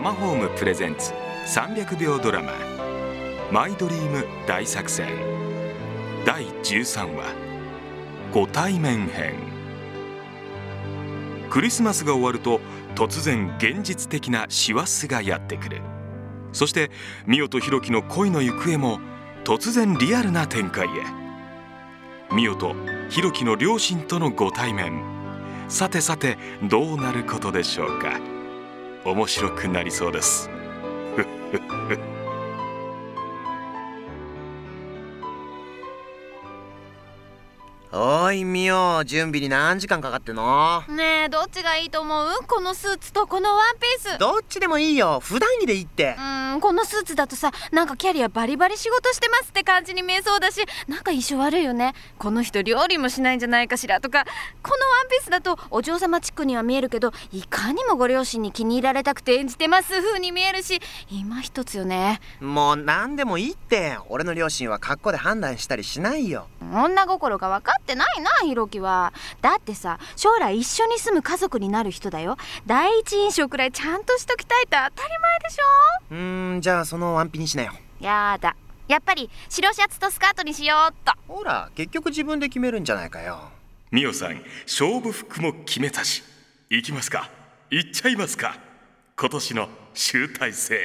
タマホームプレゼンツ300秒ドラママイドリーム大作戦第13話ご対面編クリスマスが終わると突然現実的な師走がやってくる。そしてミオとヒロキの恋の行方も突然リアルな展開へ。ミオとヒロキの両親とのご対面。さてさてどうなることでしょうか。面白くなりそうです。おいみよ準備に何時間かかってんの？ねえどっちがいいと思う？このスーツとこのワンピース。どっちでもいいよ。普段着でいいって。うんこのスーツだとさなんかキャリアバリバリ仕事してますって感じに見えそうだしなんか印象悪いよね。この人料理もしないんじゃないかしらとか。このワンピースだとお嬢様チックには見えるけどいかにもご両親に気に入られたくて演じてます風に見えるし今一つよね。もう何でもいいって。俺の両親は格好で判断したりしないよ。女心が分かってないなひろきは。だってさ将来一緒に住む家族になる人だよ。第一印象くらいちゃんとしときたいって当たり前でしうーんじゃあそのワンピにしなよ。ょやだ。やっぱり白シャツとスカートにしようっと。ほら結局自分で決めるんじゃないかよ。ミオさん勝負服も決めたし。行きますか？行っちゃいますか？今年の集大成。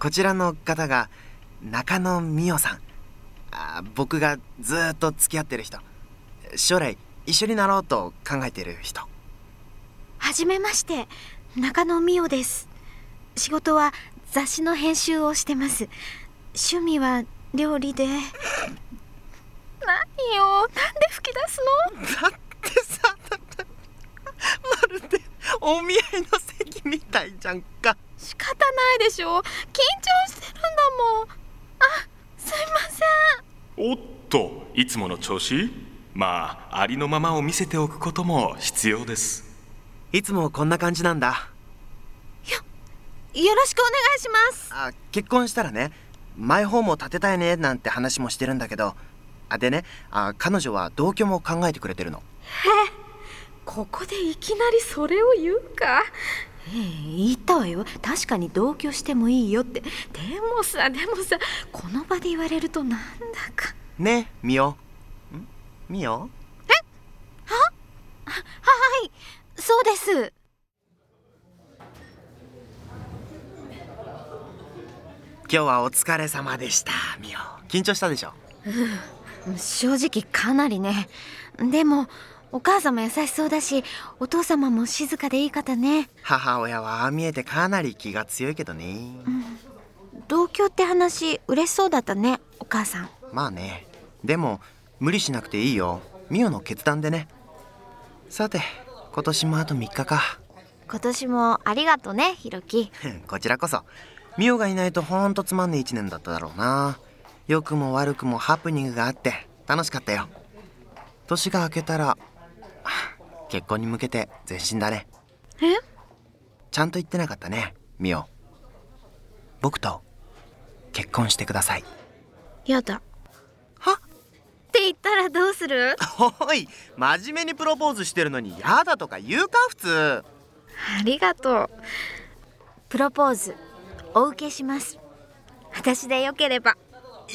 こちらの方が中野美代さん。あ僕がずーっと付き合ってる人。将来一緒になろうと考えてる人。はじめまして中野美代です。仕事は雑誌の編集をしてます。趣味は料理で。何よ。なんで吹き出すの？だってさまるでお見合いの席みたいじゃんか。仕方ないでしょ。緊張してるんだもん。あすいません。おっといつもの調子？まあありのままを見せておくことも必要ですいつもこんな感じなんだ。よろしくお願いします。あ結婚したらねマイホームを建てたいねなんて話もしてるんだけど。あでねあ彼女は同居も考えてくれてるの。ここでいきなりそれを言うか。ええ言ったわよ。確かに同居してもいいよって。でもさでもさこの場で言われるとなんだか。ねミオ。ん？ミオはいそうです今日はお疲れ様でしたミオ。緊張したでしょ？正直かなりね。でもお母様優しそうだしお父様も静かでいい方ね。母親はああ見えてかなり気が強いけどね。同居って話嬉しそうだったねお母さん。まあね。でも無理しなくていいよ。ミオの決断でね。さて今年もあと3日か。今年もありがとねひろき。こちらこそ。ミオがいないとほんとつまんねえ1年だっただろうな。良くも悪くもハプニングがあって楽しかったよ。年が明けたらはあ結婚に向けて前進だね。え？ちゃんと言ってなかったねミオ僕と結婚してください。やだはって言ったらどうする？おい真面目にプロポーズしてるのにやだとか言うか普通。ありがとう。プロポーズお受けします。私でよければ。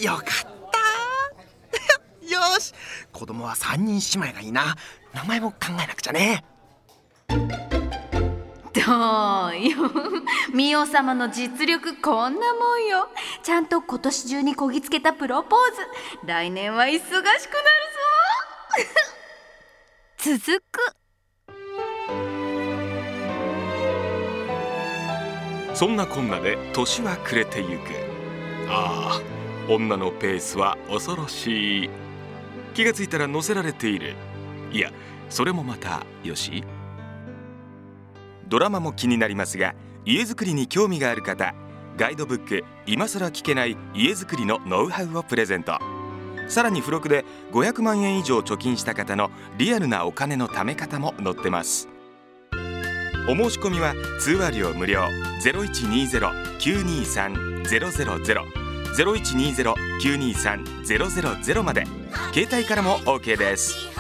よかった。よし。子供は3人姉妹がいいな。名前も考えなくちゃね。どうよ。ミオ様の実力こんなもんよ。ちゃんと今年中にこぎつけたプロポーズ。来年は忙しくなる。ぞ 続く。そんなこんなで年は暮れてゆく。ああ女のペースは恐ろしい。気がついたら乗せられている。いやそれもまたよし。ドラマも気になりますが家づくりに興味がある方ガイドブック「今更聞けない家づくりのノウハウ」をプレゼント。さらに付録で500万円以上貯金した方のリアルなお金の貯め方も載ってます。お申し込みは通話料無料。0120-923-000 0120-923-000まで。携帯からも OK です。